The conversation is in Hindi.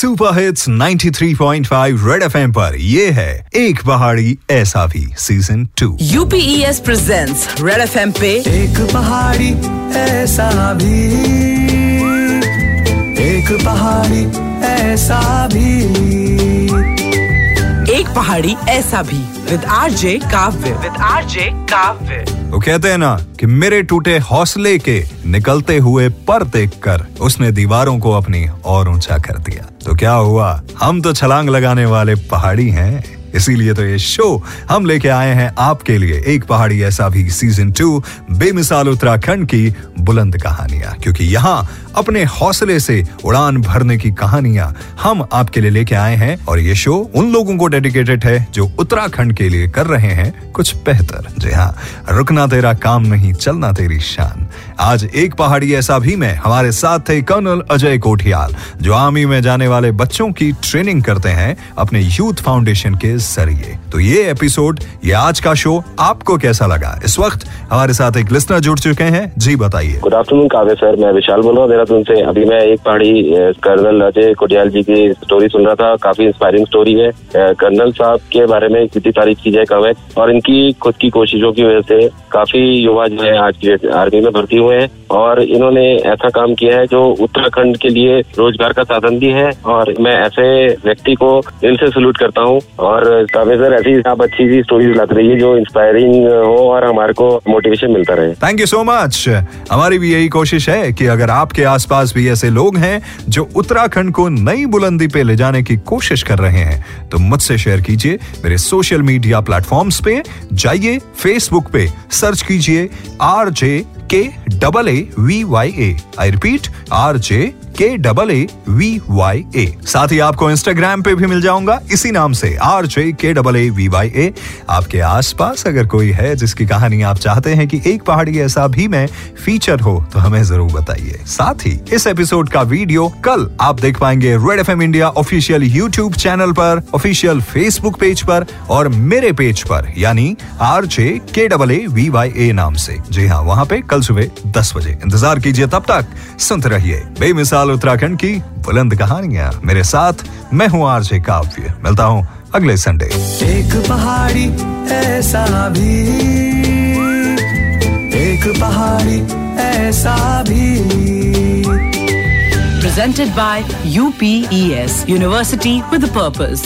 सुपर हिट्स 93.5 रेड एफएम पर ये है एक पहाड़ी ऐसा भी season two UPS presents Red FM पे एक पहाड़ी ऐसा भी। एक पहाड़ी ऐसा भी। एक पहाड़ी ऐसा भी। विद आर जे काव्य। विद आर जे काव्य। वो कहते हैं ना कि मेरे टूटे हौसले के निकलते हुए पर देख कर उसने दीवारों को अपनी और ऊँचा कर दिया। तो क्या हुआ? हम तो छलांग लगाने वाले पहाड़ी हैं। इसीलिए तो ये शो हम लेके आए हैं आपके लिए एक पहाड़ी ऐसा भी सीज़न टू बेमिसाल उत्तराखंड की बुलंद कहानियाँ। क्योंकि यहाँ अपने हौसले से उड़ान भरने की कहानियाँ हम आपके लिए लेके आए हैं और ये शो उन लोगों को डेडिकेटेड है जो उत्तराखंड के लिए कर रहे हैं कुछ बेहतर। जी हाँ रुकना तेरा काम नहीं, चलना तेरी शान। आज एक पहाड़ी ऐसा भी में, हमारे साथ थे कर्नल अजय कोठियाल, जो आर्मी में जाने वाले बच्चों की ट्रेनिंग करते हैं अपने यूथ फाउंडेशन के ज़रिए। तो ये एपिसोड ये आज का शो आपको कैसा लगा? इस वक्त हमारे साथ एक लिस्टर जुड़ चुके हैं। जी बताइए। गुड आफ्टरनून काव्य सर, मैं विशाल बोल रहा हूँ से। अभी मैं एक पहाड़ी कर्नल अजय कोटियाल जी की स्टोरी सुन रहा था। काफ़ी इंस्पायरिंग स्टोरी है। कर्नल साहब के बारे में कितनी तारीफ़ की जाए कम और इनकी खुद की कोशिशों की वजह से काफ़ी युवा जो है आज की आर्मी में भर्ती हुए हैं और इन्होंने ऐसा काम किया है जो उत्तराखंड के लिए रोज़गार का साधन भी है और मैं ऐसे व्यक्ति को दिल से सल्यूट करता हूँ। और काव्य सर, ऐसी आप अच्छी सी स्टोरीज लाते रहिए जो इंस्पायरिंग हो और हमारे को मोटिवेशन मिलता रहे। थैंक यू सो मच हमारी भी यही कोशिश है कि अगर आपके आसपास भी ऐसे लोग हैं जो उत्तराखंड को नई बुलंदी पे ले जाने की कोशिश कर रहे हैं तो मुझसे शेयर कीजिए मेरे सोशल मीडिया प्लेटफॉर्म्स पे। जाइए फेसबुक पे सर्च कीजिए R J K double A V Y A I repeat R J K double A V Y A साथ ही आपको इंस्टाग्राम पे भी मिल जाऊँगा, इसी नाम से R J K double A V Y A आपके आसपास अगर कोई है जिसकी कहानी आप चाहते हैं कि एक पहाड़ी ऐसा भी में फीचर हो तो हमें ज़रूर बताइए। साथ ही इस एपिसोड का वीडियो कल आप देख पाएँगे Red FM India official YouTube channel पर ऑफिशियल फेसबुक पेज पर और मेरे पेज पर, यानी R J K double A V Y A नाम से। जी हाँ वहाँ पे कल सुबह दस बजे। इंतज़ार कीजिए तब तक। सुनते रहिए बेमिसाल उत्तराखंड की बुलंद कहानियाँ। मेरे साथ मैं हूँ आरजे काव्य। मिलता हूँ अगले संडे। एक पहाड़ी ऐसा भी। एक पहाड़ी ऐसा भी। Presented by UPES University with a purpose.